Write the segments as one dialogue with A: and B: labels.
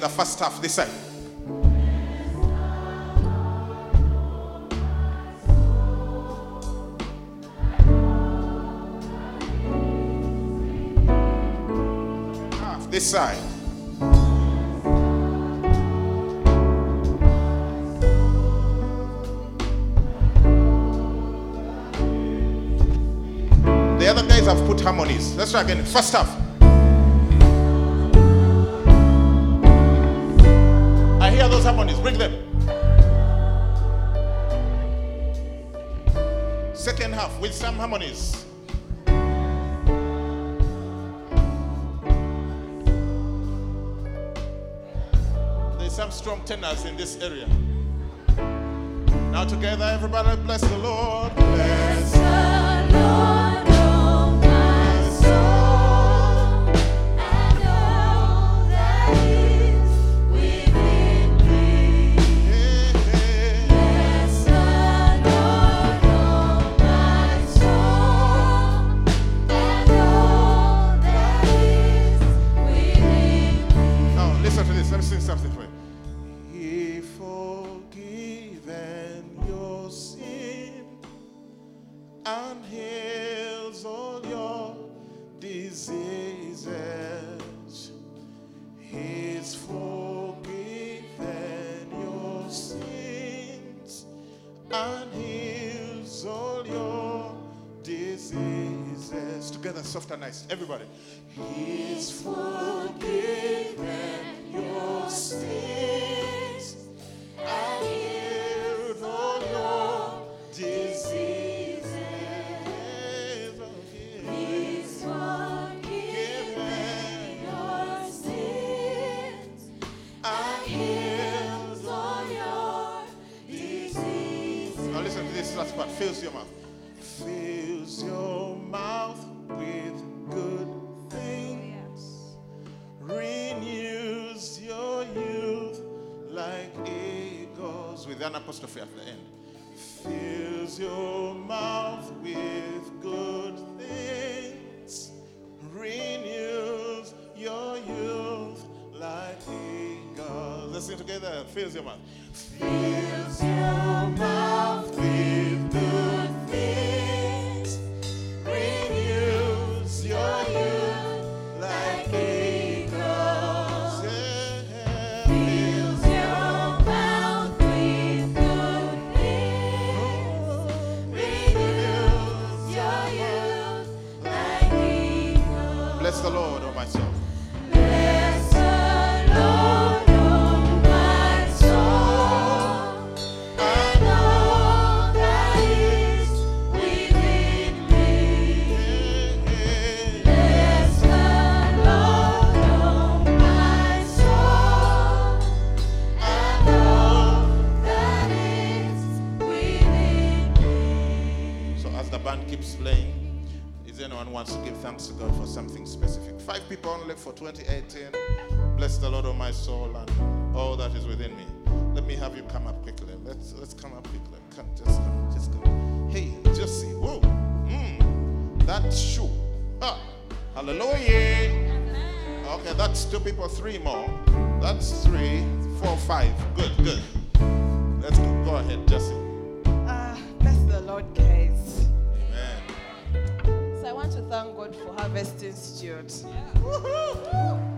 A: The first half, this side. Half, this side. The other guys have put harmonies. Let's try again. First half. Second half with some harmonies. There's some strong tenors in this area. Now together, everybody bless the Lord. Bless. Everybody. He's forgiven your sins and healed all your diseases. He's forgiven your sins and healed Now listen to this last part. Fills your mouth. Fills your apostrophe at the end. Fills your mouth with good things. Renews your youth like eagles. Let's sing together. Fills your mouth. Fills as the band keeps playing, is anyone wants to give thanks to God for something specific? Five people only for 2018. Bless the Lord, oh my soul, and all that is within me. Let me have you come up quickly. Let's let's come up quickly. Come, just come, just come. Hey, just see. Whoa, mm, that shoe. Ah, hallelujah. Okay, that's two people. Three more. That's three, four, five. Good, good. Let's go. Go ahead, Jesse.
B: Ah, bless the Lord, guys. Thank God for Harvest Institute.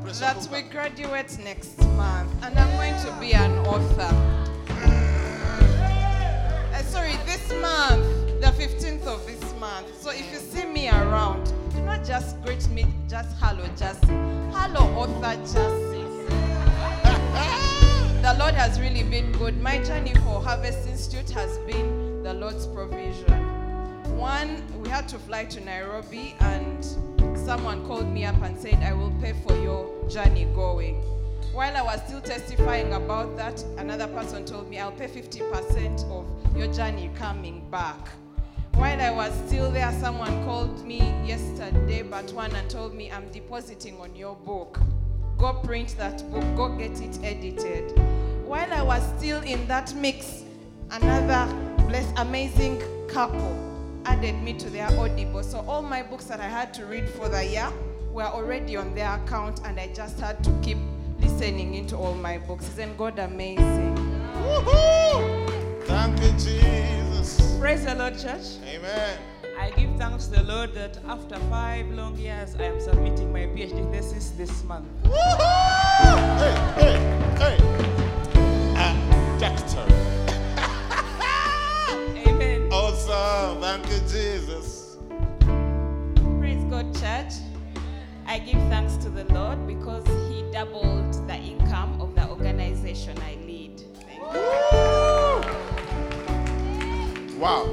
A: Praise
B: That we graduate next month, and I'm going to be an author. Uh, sorry, this month, the 15th of this month. So if you see me around, do not just greet me, just hello, Jassy. Hello, author Jassy. The Lord has really been good. My journey for Harvest Institute has been the Lord's provision. One, we had to fly to Nairobi, and someone called me up and said, I will pay for your journey going. While I was still testifying about that, another person told me, I'll pay 50% of your journey coming back. While I was still there, someone called me yesterday, but one, and told me, I'm depositing on your book. Go print that book, go get it edited. While I was still in that mix, another blessed, amazing couple added me to their audible. So all my books that I had to read for the year were already on their account, and I just had to keep listening into all my books. Isn't God amazing?
A: Woohoo! Thank you, Jesus.
C: Praise the Lord, church.
A: Amen.
C: I give thanks to the Lord that after five long years, I am submitting my PhD thesis this month.
A: Woohoo! Hey, hey, hey.
D: I give thanks to the Lord because He doubled the income of the organization I lead. Thank you.
A: Wow.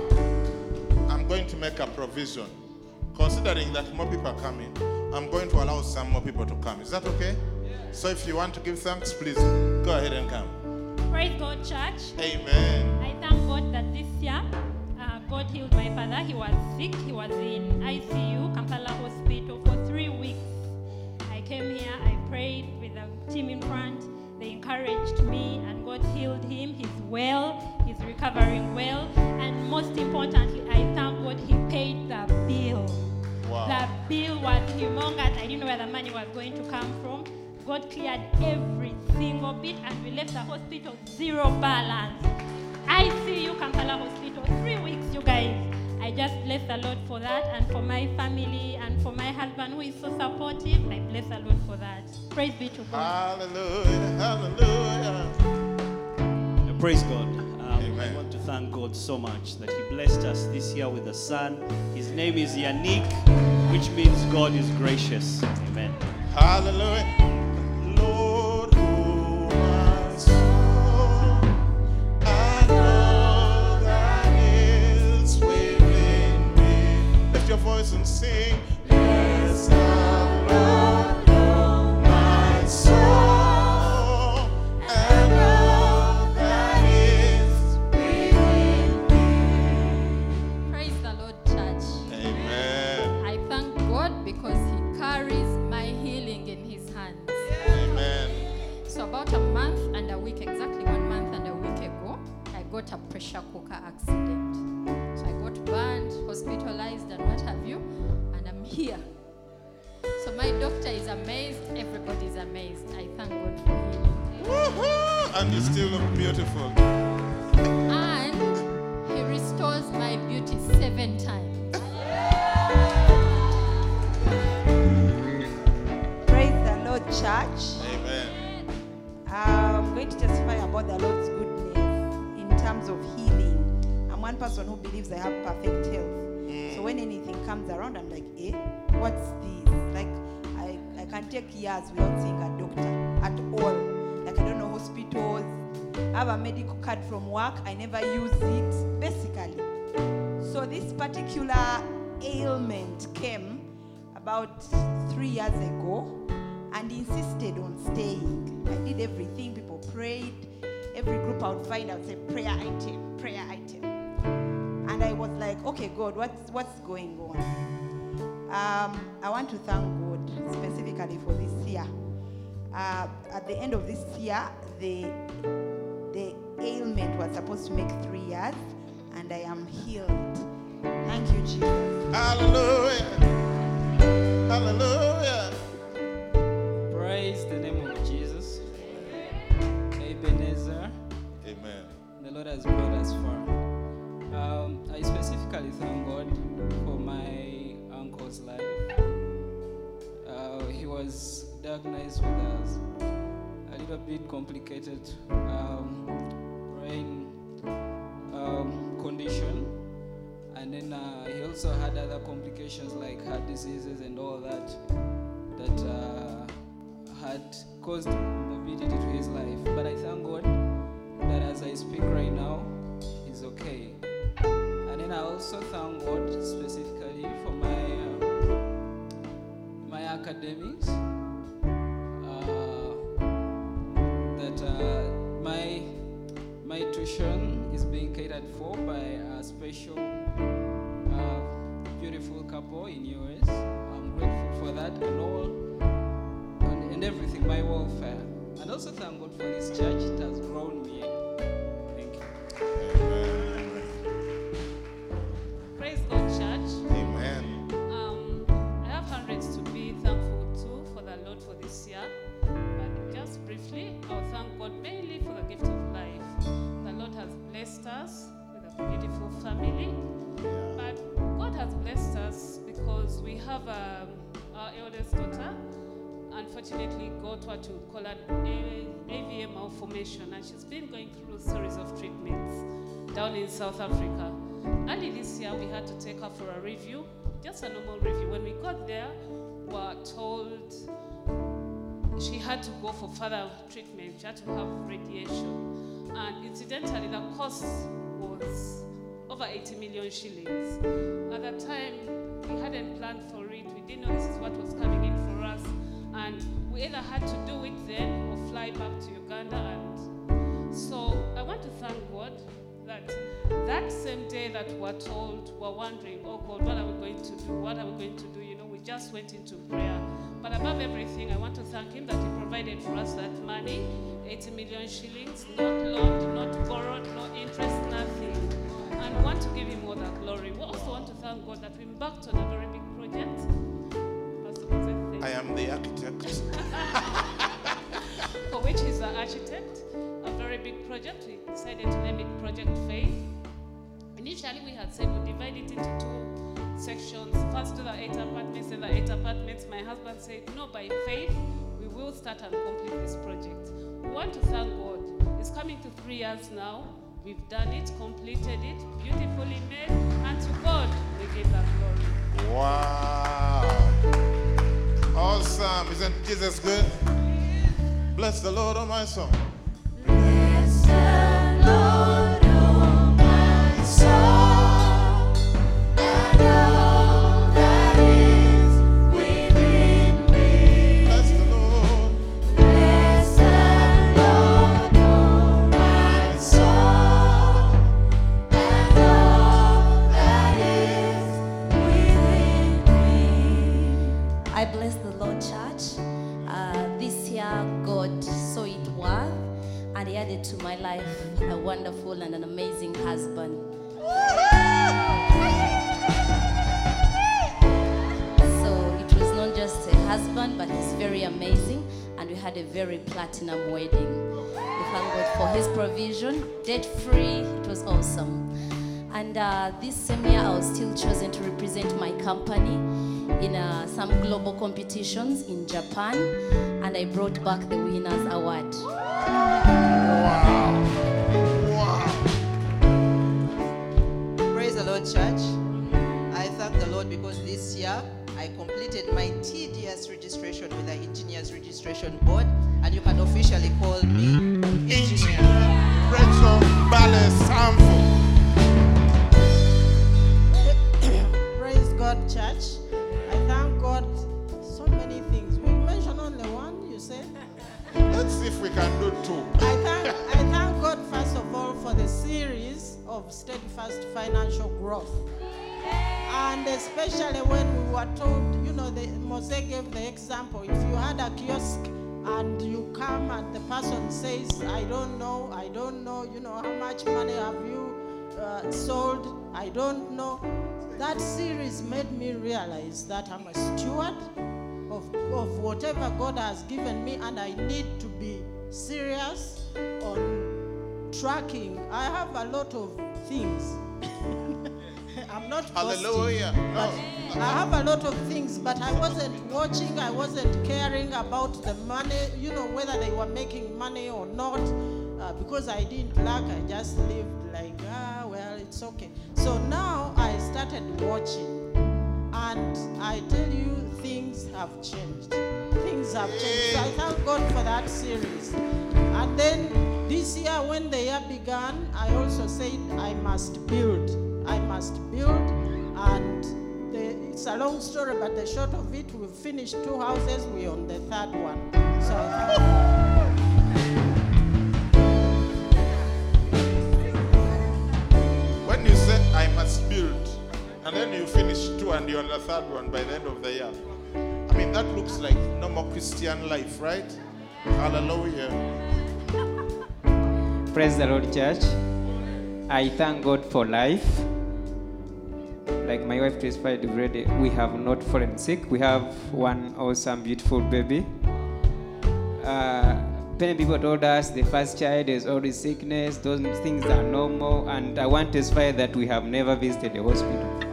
A: I'm going to make a provision. Considering that more people are coming, I'm going to allow some more people to come. Is that okay? So if you want to give thanks, please go ahead and come.
E: Praise God, church.
A: Amen.
E: I thank God that this year uh, God healed my father. He was sick. He was in ICU, Kampala Hospital, came here, I prayed with the team in front. They encouraged me, and God healed him. He's well, he's recovering well. And most importantly, I thank God He paid the bill.
A: Wow.
E: The bill was humongous. I didn't know where the money was going to come from. God cleared every single bit, and we left the hospital zero balance. I see you, Kampala Hospital, three weeks, you guys. I just bless the Lord for that, and for my family, and for my husband who is so supportive. I bless the Lord for that. Praise be to God.
A: Hallelujah. Hallelujah.
F: Praise God. Um, I want to thank God so much that He blessed us this year with a son. His name is Yannick, which means God is gracious. Amen.
A: Hallelujah. And
G: you
A: still look beautiful.
G: And He restores my beauty seven times.
H: Praise the Lord, church.
A: Amen.
H: I'm going to testify about the Lord's goodness in terms of healing. I'm one person who believes I have perfect health. So when anything comes around, I'm like, eh, what's this? Like, I, I can take years without seeing a doctor at all. Hospitals. I have a medical card from work. I never use it, basically. So this particular ailment came about three years ago and insisted on staying. I did everything, people prayed. Every group I would find, would say, prayer item, prayer item. And I was like, okay, God, what's, what's going on? Um, I want to thank God specifically for this year. Uh, at the end of this year, the, the ailment was supposed to make three years, and I am healed. Thank you, Jesus.
A: Hallelujah. Hallelujah.
C: Praise the name of Jesus. Amen. Ebenezer.
A: Amen.
C: The Lord has brought us far. Um, I specifically thank God for my uncle's life. Uh, he was diagnosed with us a little bit complicated um, brain um, condition, and then uh, he also had other complications like heart diseases and all that that uh, had caused committed to his life. But I thank God that as I speak right now, he's okay. And then I also thank God specifically for my uh, my academics. For by a special uh, beautiful couple in US. I'm grateful for that and all and, and everything, my welfare. And also thank God for this church. It has grown
D: Malformation, and she's been going through a series of treatments down in South Africa. Early this year, we had to take her for a review, just a normal review. When we got there, we were told she had to go for further treatment. She had to have radiation. And incidentally, the cost was over 80 million shillings. At that time, we hadn't planned for it. We didn't know this is what was coming in for us. And we either had to do it then fly back to Uganda. And so I want to thank God that that same day that we're told, we're wondering, oh God, what are we going to do? What are we going to do? You know, we just went into prayer. But above everything, I want to thank Him that He provided for us that money 80 million shillings, not loaned, not borrowed, no interest, nothing. And we want to give Him all the glory. We also want to thank God that we embarked on a very big project. Pastor Joseph, thank
A: I am the architect.
D: for which he's the architect. A very big project. We decided to name it Project Faith. Initially, we had said we divide it into two sections. First, do the eight apartments, then the eight apartments. My husband said, No, by faith, we will start and complete this project. We want to thank God. It's coming to three years now. We've done it, completed it, beautifully made, and to God we give that glory.
A: Wow. Awesome. Isn't Jesus good? Bless the Lord, oh my soul.
I: Wonderful and an amazing husband. So it was not just a husband, but he's very amazing, and we had a very platinum wedding. We thank God for His provision, debt free. It was awesome. And uh, this same year, I was still chosen to represent my company in uh, some global competitions in Japan, and I brought back the winners award.
J: Church. I thank the Lord because this year I completed my TDS registration with the Engineers Registration Board, and you can officially call me
K: don't know, I don't know, you know, how much money have you uh, sold? I don't know. That series made me realize that I'm a steward of, of whatever God has given me, and I need to be serious on tracking. I have a lot of things. I'm not
A: Hallelujah.
K: but
A: No.
K: I have a lot of things, but I wasn't watching, I wasn't caring about the money, you know, whether they were making money or not, uh, because I didn't lack, I just lived like, ah, well, it's okay. So now I started watching, and I tell you, things have changed. Things have changed. So I thank God for that series. And then this year, when the year began, I also said I must build. I must build. And the, it's a long story, but the short of it, we've finished two houses. We're on the third one. So
A: and then you finish two and you're on the third one by the end of the year, I mean, that looks like normal Christian life, right? Hallelujah.
L: Praise the Lord, church. I thank God for life. Like my wife testified already, we have not fallen sick. We have one awesome, beautiful baby. Uh, many people told us the first child is always sickness, those things are normal, and I want to testify that we have never visited a hospital.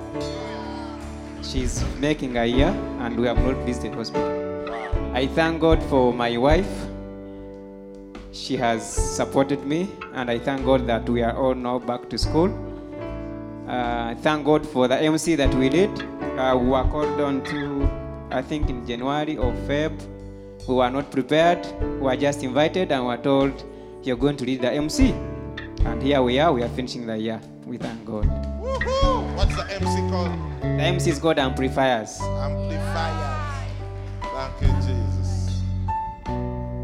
L: She's making a year, and we have not visited hospital. I thank God for my wife she has supported me, and I thank God that we are all now back to school. Uh, thank God for the MC that we did. Uh, we were called on to, I think, in January or Feb. We were not prepared. We were just invited and were told, You're going to lead the MC. And here we are, we are finishing the year. We thank God.
A: Woohoo! What's the MC called?
L: The MC is called Amplifiers.
A: Amplifiers. Thank you, Jesus.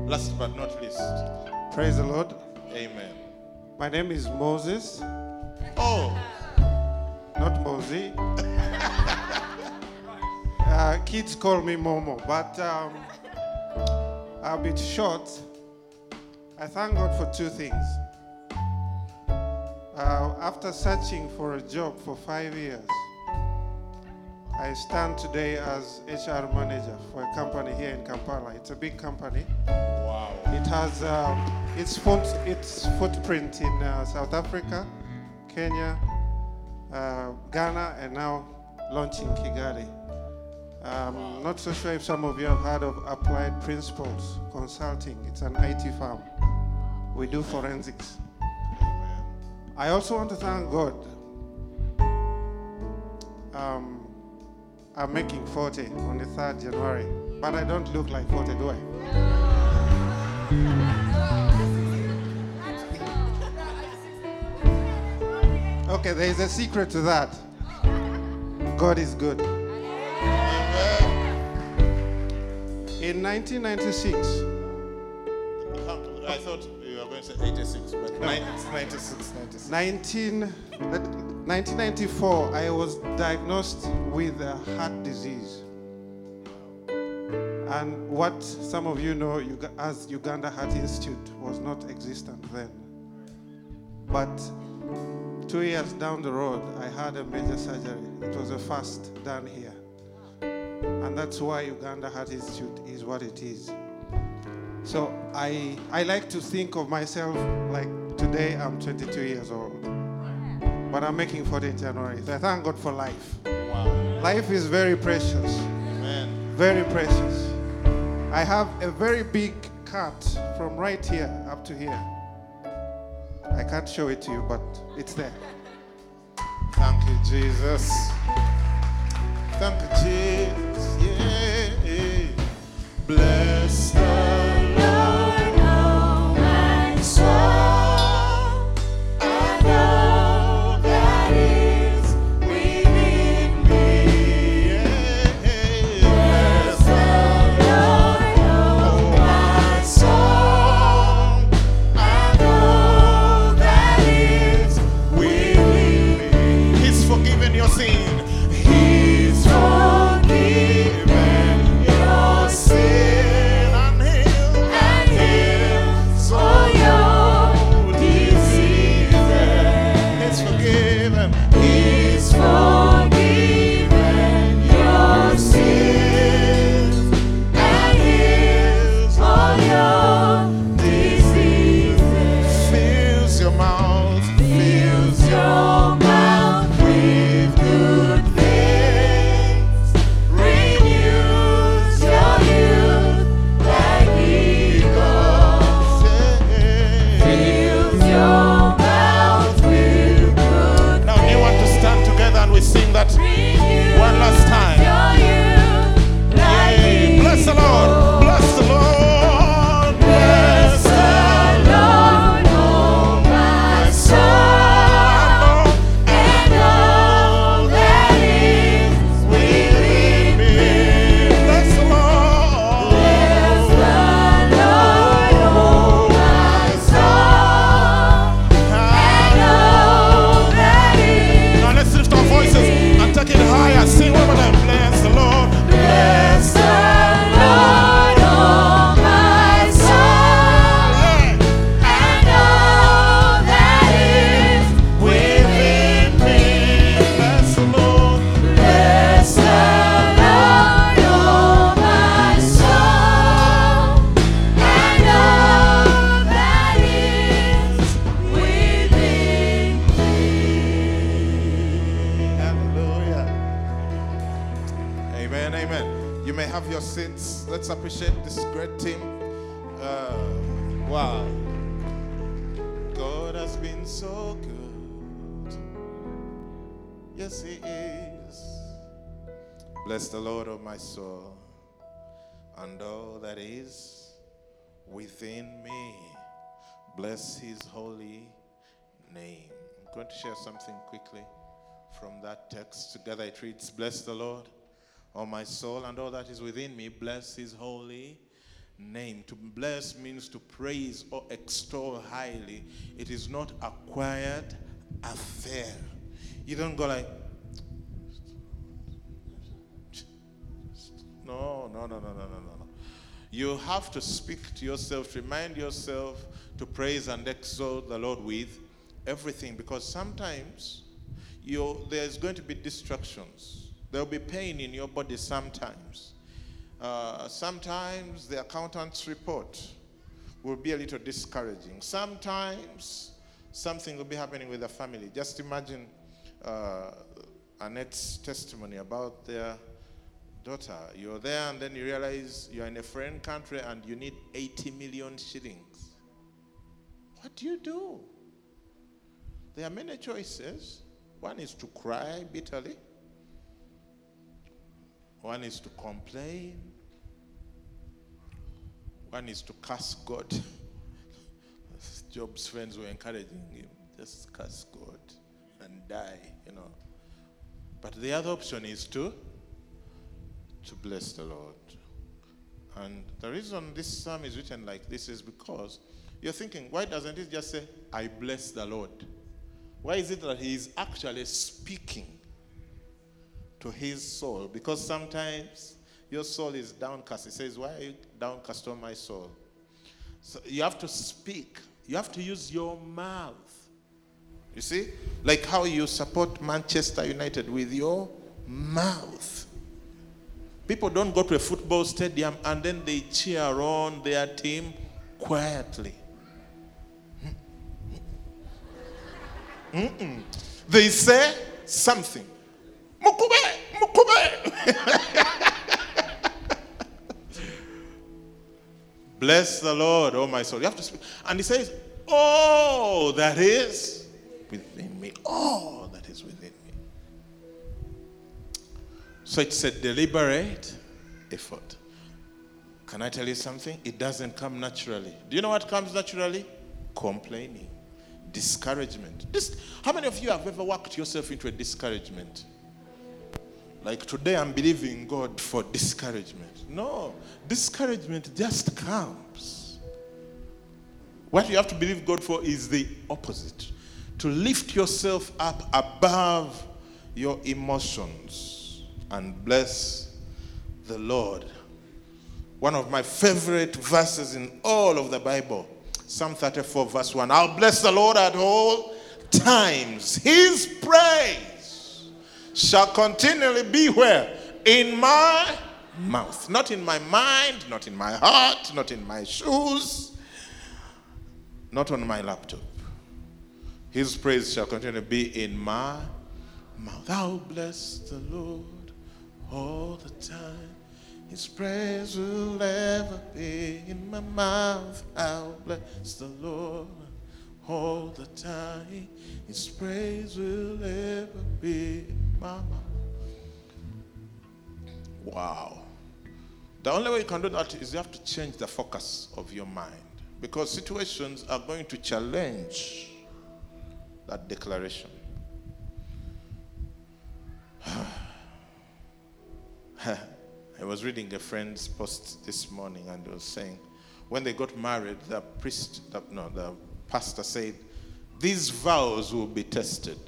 A: Last but not least.
M: Praise the Lord.
A: Amen.
M: My name is Moses.
A: Oh.
M: Not Mosey. uh, kids call me Momo, but um, I'll be short. I thank God for two things. Uh, after searching for a job for five years, I stand today as HR manager for a company here in Kampala. It's a big company.
A: Wow.
M: It has um, its, foot, its footprint in uh, South Africa, Kenya, uh, Ghana, and now launching Kigali. Um, Not so sure if some of you have heard of Applied Principles Consulting. It's an IT firm. We do forensics. I also want to thank God. Um, I'm making 40 on the 3rd January, but I don't look like 40, do I? Okay, there is a secret to that. God is good. In 1996,
A: going to say 86, but nine- 96, 96.
M: 19, 1994, I was diagnosed with a heart disease. And what some of you know as Uganda Heart Institute was not existent then. But two years down the road, I had a major surgery. It was a first done here. And that's why Uganda Heart Institute is what it is. So I, I like to think of myself like today I'm 22 years old. But I'm making 40 in January. So I thank God for life.
A: Wow.
M: Life is very precious.
A: Amen.
M: Very precious. I have a very big cut from right here up to here. I can't show it to you, but it's there.
A: Thank you, Jesus. Thank you, Jesus. Yeah. Bless the Let's appreciate this great team. Uh, wow. God has been so good. Yes, He is. Bless the Lord, of my soul, and all that is within me. Bless His holy name. I'm going to share something quickly from that text. Together it reads Bless the Lord, O my soul, and all that is within me. Bless His holy name. To bless means to praise or extol highly. It is not acquired affair. You don't go like, no, no, no, no, no, no, no. You have to speak to yourself, remind yourself to praise and exalt the Lord with everything because sometimes there's going to be distractions. There'll be pain in your body sometimes. Uh, sometimes the accountant's report will be a little discouraging. Sometimes something will be happening with the family. Just imagine uh, Annette's testimony about their daughter. You're there and then you realize you're in a foreign country and you need 80 million shillings. What do you do? There are many choices. One is to cry bitterly. One is to complain. One is to curse God. Job's friends were encouraging him, just curse God and die, you know. But the other option is to to bless the Lord. And the reason this psalm is written like this is because you're thinking, why doesn't it just say, I bless the Lord? Why is it that he is actually speaking to his soul? Because sometimes your soul is downcast. He says, Why are you downcast on my soul? So you have to speak, you have to use your mouth. You see? Like how you support Manchester United with your mouth. People don't go to a football stadium and then they cheer on their team quietly. Mm-mm. They say something. Mukube, mukube. Bless the Lord, oh my soul. You have to speak. And he says, Oh, that is within me. Oh, that is within me. So it's a deliberate effort. Can I tell you something? It doesn't come naturally. Do you know what comes naturally? Complaining, discouragement. This, how many of you have ever worked yourself into a discouragement? Like today, I'm believing God for discouragement. No, discouragement just comes. What you have to believe God for is the opposite to lift yourself up above your emotions and bless the Lord. One of my favorite verses in all of the Bible, Psalm 34, verse 1. I'll bless the Lord at all times. His praise shall continually be where? In my mouth. Not in my mind, not in my heart, not in my shoes, not on my laptop. His praise shall continue to be in my mouth. I'll bless the Lord all the time. His praise will ever be in my mouth. I'll bless the Lord all the time. His praise will ever be mouth. Wow. The only way you can do that is you have to change the focus of your mind because situations are going to challenge that declaration. I was reading a friend's post this morning and was saying when they got married, the priest, no, the pastor said, These vows will be tested.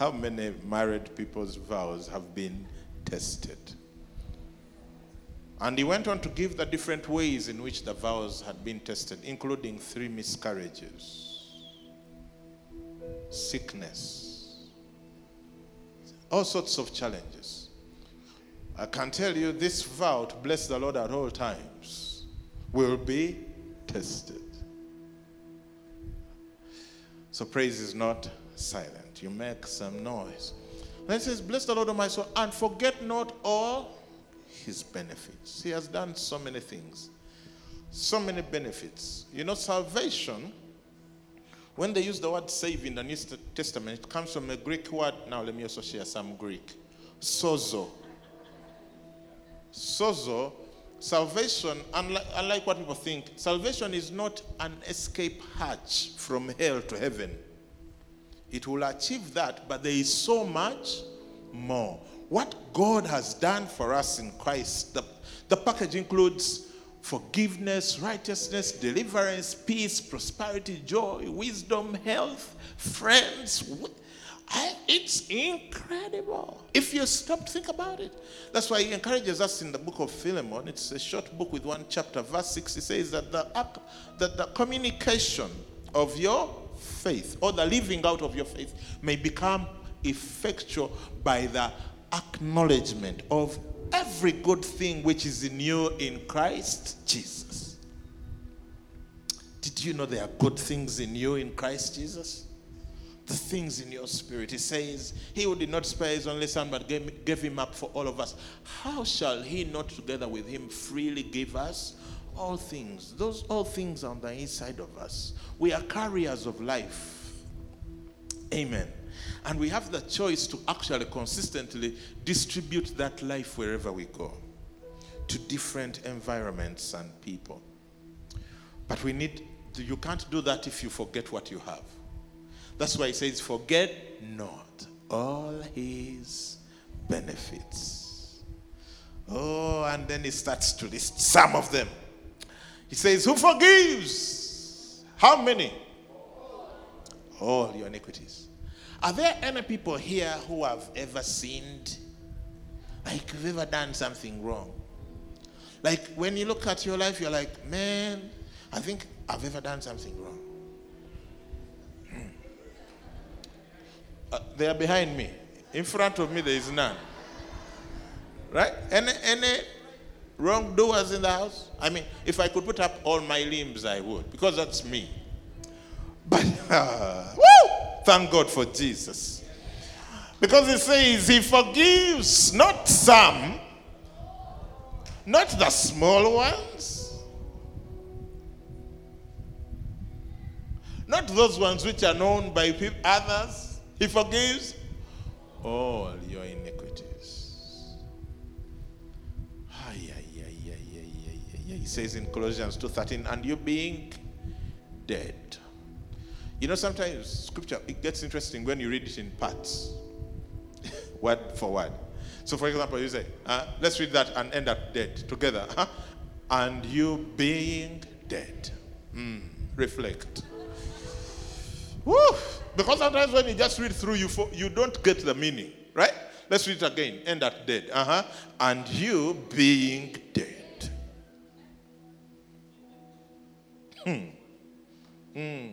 A: How many married people's vows have been tested? And he went on to give the different ways in which the vows had been tested, including three miscarriages, sickness, all sorts of challenges. I can tell you this vow to bless the Lord at all times will be tested. So praise is not silent. You make some noise. Then it says, Bless the Lord, O my soul, and forget not all his benefits. He has done so many things, so many benefits. You know, salvation, when they use the word save in the New Testament, it comes from a Greek word. Now, let me also share some Greek. Sozo. Sozo, salvation, unlike, unlike what people think, salvation is not an escape hatch from hell to heaven. It will achieve that, but there is so much more. What God has done for us in Christ, the, the package includes forgiveness, righteousness, deliverance, peace, prosperity, joy, wisdom, health, friends. It's incredible. If you stop to think about it. That's why he encourages us in the book of Philemon. It's a short book with one chapter. Verse 6, he says that the, that the communication of your faith or the living out of your faith may become effectual by the acknowledgement of every good thing which is in you in Christ Jesus. Did you know there are good things in you in Christ Jesus? The things in your spirit. He says, He who did not spare his only son but gave, gave him up for all of us, how shall he not together with him freely give us all things? Those all things on the inside of us. We are carriers of life. Amen. And we have the choice to actually consistently distribute that life wherever we go to different environments and people. But we need, you can't do that if you forget what you have. That's why he says, Forget not all his benefits. Oh, and then he starts to list some of them. He says, Who forgives? How many? All your iniquities. Are there any people here who have ever sinned? Like, you've ever done something wrong? Like, when you look at your life, you're like, man, I think I've ever done something wrong. Hmm. Uh, they are behind me. In front of me, there is none. Right? Any, any wrongdoers in the house? I mean, if I could put up all my limbs, I would, because that's me. But, uh, woo! Thank God for Jesus. Because he says he forgives not some, not the small ones, not those ones which are known by others. He forgives all your says in Colossians 2:13, and you being dead. You know, sometimes scripture it gets interesting when you read it in parts, word for word. So, for example, you say, uh, let's read that and end at dead together. Huh? And you being dead. Mm, reflect. Woo! Because sometimes when you just read through, you, fo- you don't get the meaning, right? Let's read it again. End at dead. Uh-huh. And you being dead. Hmm. Hmm.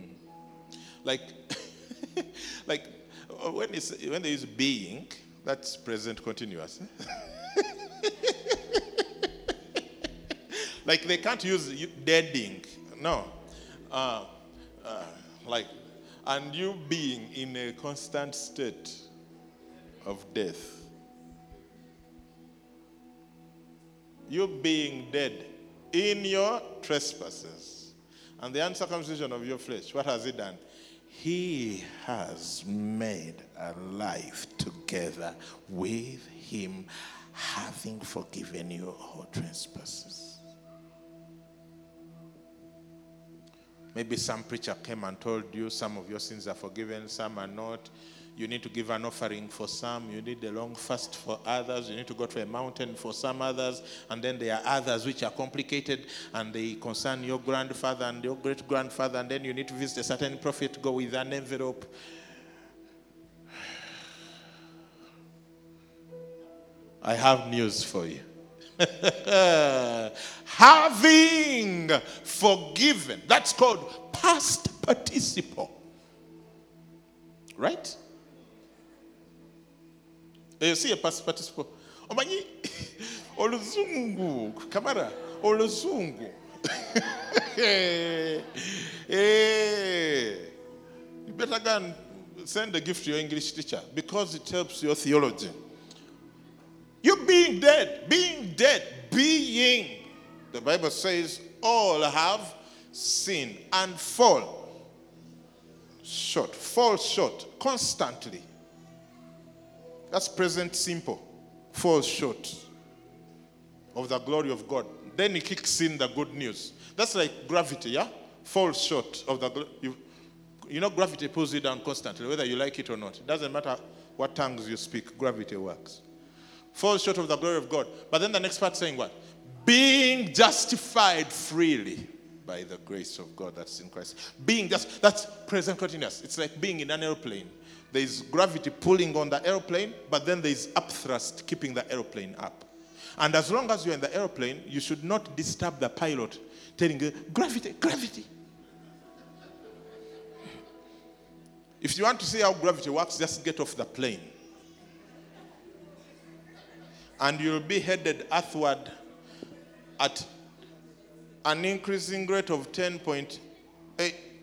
A: Like, like uh, when, it's, when there is being, that's present continuous. like they can't use deading. No. Uh, uh, like, and you being in a constant state of death. You being dead in your trespasses and the uncircumcision of your flesh. What has he done? He has made a life together with him, having forgiven you all trespasses. Maybe some preacher came and told you some of your sins are forgiven, some are not. You need to give an offering for some. You need a long fast for others. You need to go to a mountain for some others. And then there are others which are complicated and they concern your grandfather and your great grandfather. And then you need to visit a certain prophet, go with an envelope. I have news for you. Having forgiven. That's called past participle. Right? You see a past participle. Omanyi oluzungu kamara oluzungu. Eh, you better go and send a gift to your English teacher because it helps your theology. You being dead, being dead, being. The Bible says all have sinned and fall short, fall short constantly. That's present simple. Falls short of the glory of God. Then he kicks in the good news. That's like gravity, yeah? Falls short of the you, you know gravity pulls you down constantly, whether you like it or not. It doesn't matter what tongues you speak, gravity works. Falls short of the glory of God. But then the next part saying what? Being justified freely by the grace of God that's in Christ. Being just that's present continuous. It's like being in an airplane. There is gravity pulling on the airplane, but then there is upthrust keeping the airplane up. And as long as you're in the airplane, you should not disturb the pilot, telling you, gravity, gravity. If you want to see how gravity works, just get off the plane. And you'll be headed earthward at an increasing rate of 10.8,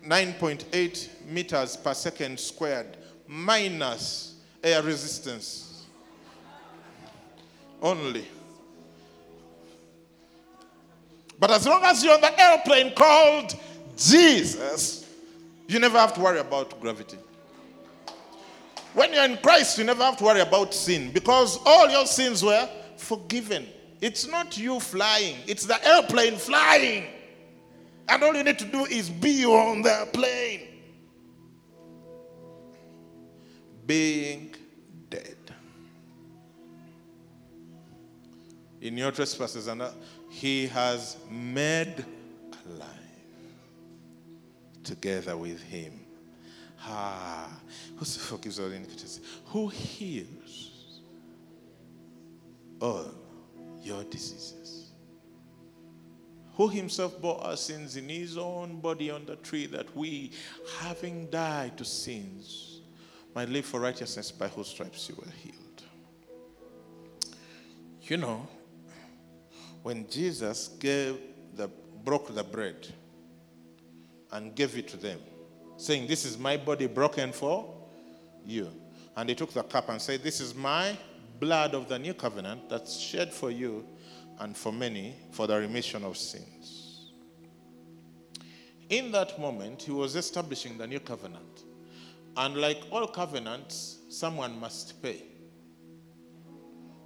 A: 9.8 meters per second squared, minus air resistance. Only. But as long as you're on the airplane called Jesus, you never have to worry about gravity. When you're in Christ, you never have to worry about sin because all your sins were forgiven. It's not you flying, it's the airplane flying. And all you need to do is be on the plane. Being dead. In your trespasses, and he has made alive together with him. Ah, who forgives all iniquities? Who heals all your diseases? Who himself bore our sins in his own body on the tree, that we, having died to sins, might live for righteousness, by whose stripes you were healed. You know, when Jesus gave the, broke the bread and gave it to them, saying, This is my body broken for you. And he took the cup and said, This is my blood of the new covenant that's shed for you and for many for the remission of sins. In that moment, he was establishing the new covenant. And like all covenants, someone must pay.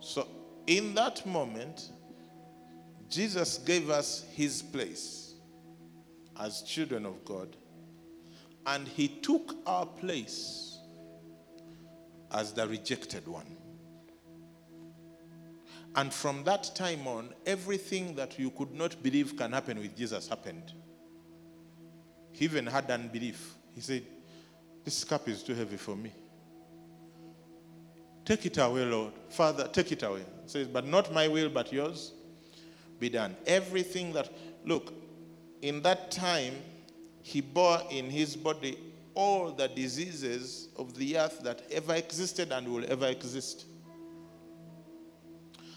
A: So, in that moment, Jesus gave us his place as children of God, and he took our place as the rejected one. And from that time on, everything that you could not believe can happen with Jesus happened. He even had unbelief. He said, This cup is too heavy for me. Take it away, Lord. Father, take it away. He says, But not my will, but yours be done. Everything that, look, in that time, he bore in his body all the diseases of the earth that ever existed and will ever exist.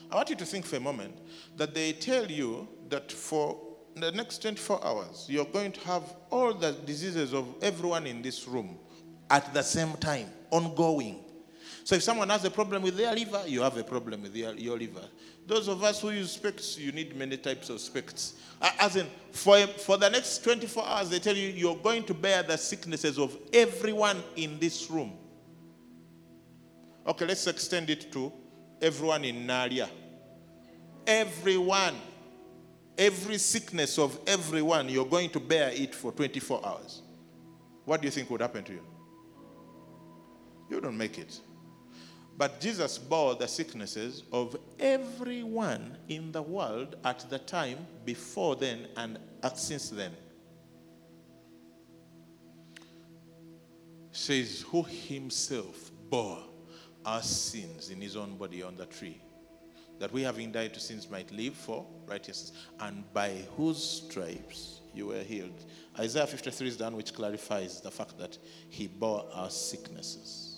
A: I want you to think for a moment that they tell you that for the next 24 hours, you're going to have all the diseases of everyone in this room at the same time, ongoing. So if someone has a problem with their liver, you have a problem with your liver. Those of us who use specs, you need many types of specs. As in, for, for the next 24 hours, they tell you you're going to bear the sicknesses of everyone in this room. Okay, let's extend it to everyone in Naalya. Everyone, every sickness of everyone, you're going to bear it for 24 hours. What do you think would happen to you? You don't make it. But Jesus bore the sicknesses of everyone in the world at the time before then and since then. Says, who himself bore our sins in his own body on the tree, that we having died to sins might live for righteousness, and by whose stripes you were healed. Isaiah 53 is done, which clarifies the fact that he bore our sicknesses.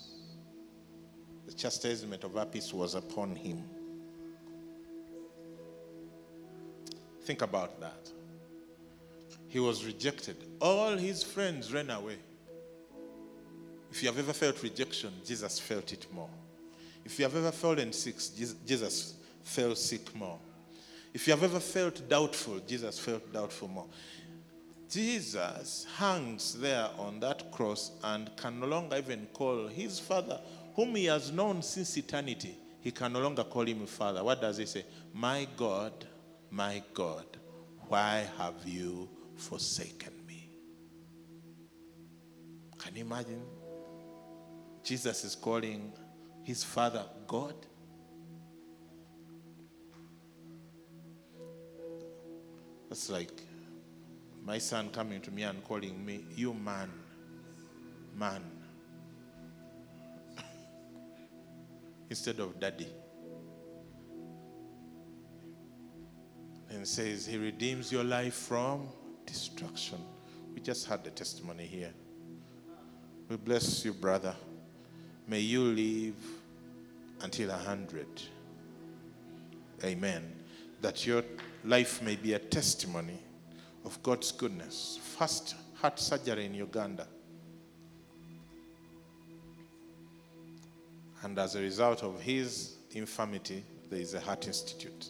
A: The chastisement of our peace was upon him. Think about that. He was rejected. All his friends ran away. If you have ever felt rejection, Jesus felt it more. If you have ever fallen sick, Jesus- felt sick more. If you have ever felt doubtful, Jesus felt doubtful more. Jesus hangs there on that cross and can no longer even call his father, whom he has known since eternity. He can no longer call him father. What does he say? My God, my God, why have you forsaken me? Can you imagine? Jesus is calling his father God. That's like my son coming to me and calling me, You man, man, instead of daddy. And says, He redeems your life from destruction. We just had the testimony here. We bless you, brother. May you live until a hundred. Amen. That your life may be a testimony of God's goodness. First heart surgery in Uganda. And as a result of his infirmity, there is a heart institute.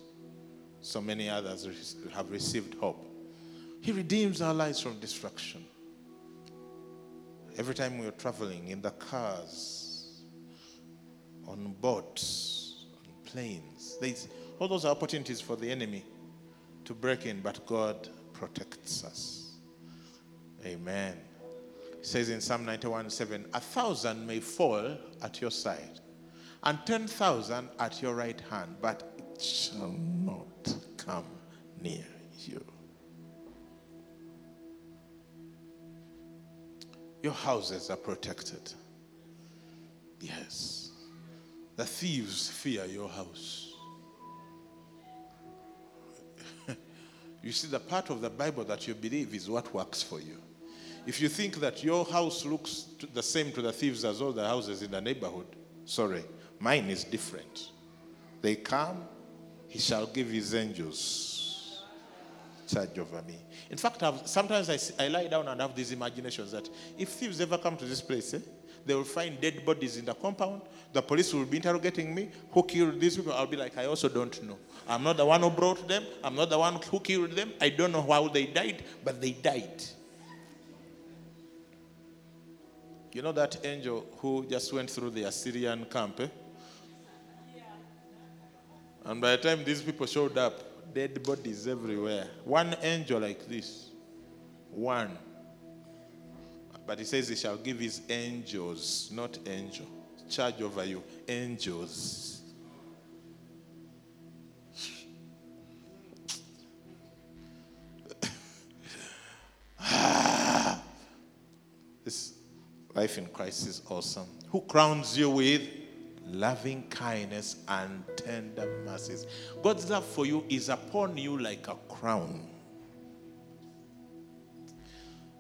A: So many others have received hope. He redeems our lives from destruction. Every time we are traveling in the cars, on boats, on planes, there's, all those are opportunities for the enemy to break in, but God protects us. Amen. It says in Psalm 91 7, a thousand may fall at your side, and 10,000 at your right hand, but it shall not come near you. Your houses are protected. Yes. The thieves fear your house. you see, the part of the Bible that you believe is what works for you. If you think that your house looks the same to the thieves as all the houses in the neighborhood, sorry, mine is different. They come, he shall give his angels charge over me. In fact, sometimes I've, sometimes I, I lie down and have these imaginations that if thieves ever come to this place, eh, they will find dead bodies in the compound. The police will be interrogating me. Who killed these people? I'll be like, I also don't know. I'm not the one who brought them. I'm not the one who killed them. I don't know how they died, but they died. You know that angel who just went through the Assyrian camp? Eh? And by the time these people showed up, dead bodies everywhere. One angel like this. One. But he says he shall give his angels, not angel, charge over you. Angels. this life in Christ is awesome. Who crowns you with loving kindness and tender mercies? God's love for you is upon you like a crown.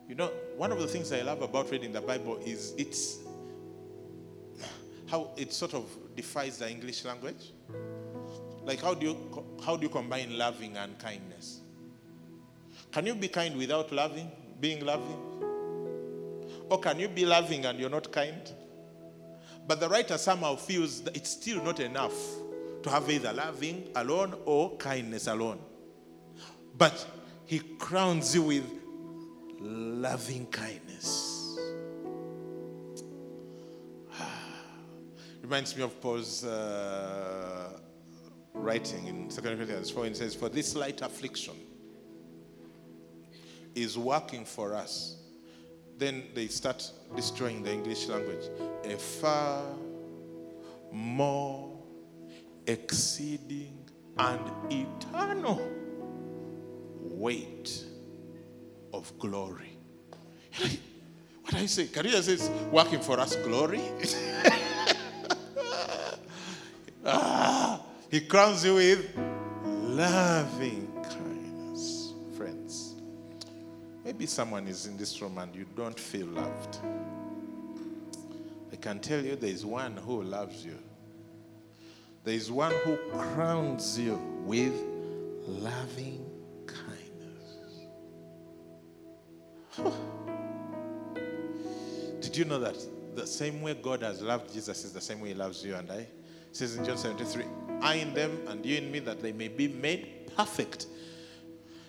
A: You know, one of the things I love about reading the Bible is it's how it sort of defies the English language. Like how do you how do you combine loving and kindness? Can you be kind without loving, being loving? Or can you be loving and you're not kind? But the writer somehow feels that it's still not enough to have either loving alone or kindness alone. But he crowns you with loving kindness. Reminds me of Paul's uh, writing in 2 Corinthians 4. It says, For this light affliction is working for us. Then they start destroying the English language. A far more exceeding and eternal weight of glory. What I say? Can you just say it's working for us glory? ah, he crowns you with loving Maybe someone is in this room and you don't feel loved. I can tell you there is one who loves you. There is one who crowns you with loving kindness. Did you know that the same way God has loved Jesus is the same way He loves you and I. It says in John 73, I in them and you in me, that they may be made perfect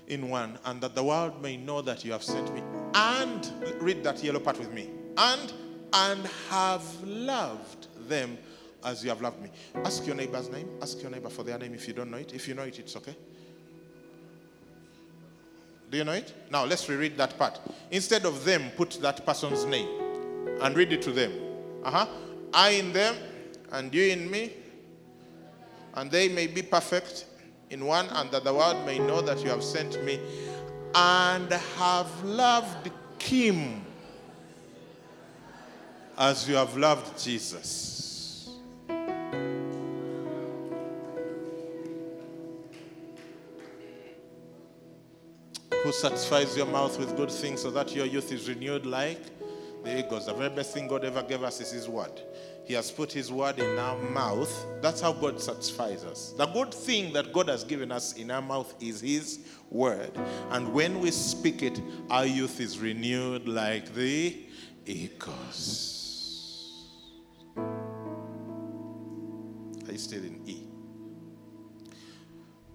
A: in one, and that the world may know that you have sent me. And read that yellow part with me. And and have loved them as you have loved me. Ask your neighbor's name. Ask your neighbor for their name if you don't know it. If you know it, it's okay. Do you know it? Now let's reread that part. Instead of them, put that person's name and read it to them. Uh huh. I in them, and you in me, and they may be perfect in one, and that the world may know that you have sent me and have loved Him as you have loved Jesus. Who satisfies your mouth with good things so that your youth is renewed like the eagles. The very best thing God ever gave us is His word. He has put His word in our mouth. That's how God satisfies us. The good thing that God has given us in our mouth is His word. And when we speak it, our youth is renewed like the eagles. Are you still in E?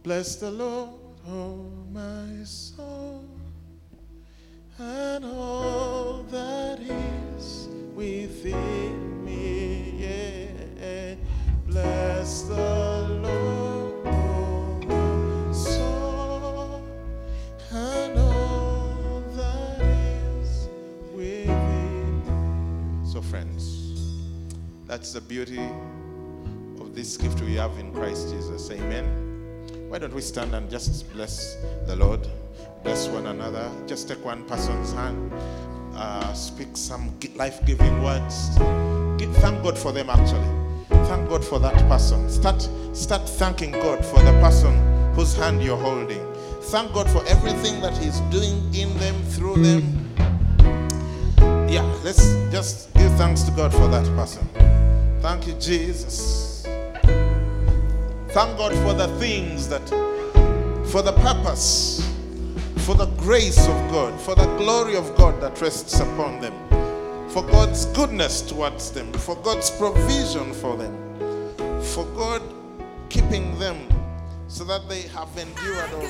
A: Bless the Lord, oh my soul, and all that is within me. Yeah. Bless the Lord, soul, and all that is within. So, friends, that's the beauty of this gift we have in Christ Jesus. Amen. Why don't we stand and just bless the Lord? Bless one another. Just take one person's hand. Uh, speak some life giving words. Give, thank God for them, actually. Thank God for that person. Start, start thanking God for the person whose hand you're holding. Thank God for everything that He's doing in them, through them. Yeah, let's just give thanks to God for that person. Thank you, Jesus. Thank God for the things that, for the purpose, for the grace of God, for the glory of God that rests upon them, for God's goodness towards them, for God's provision for them, for God keeping them so that they have endured all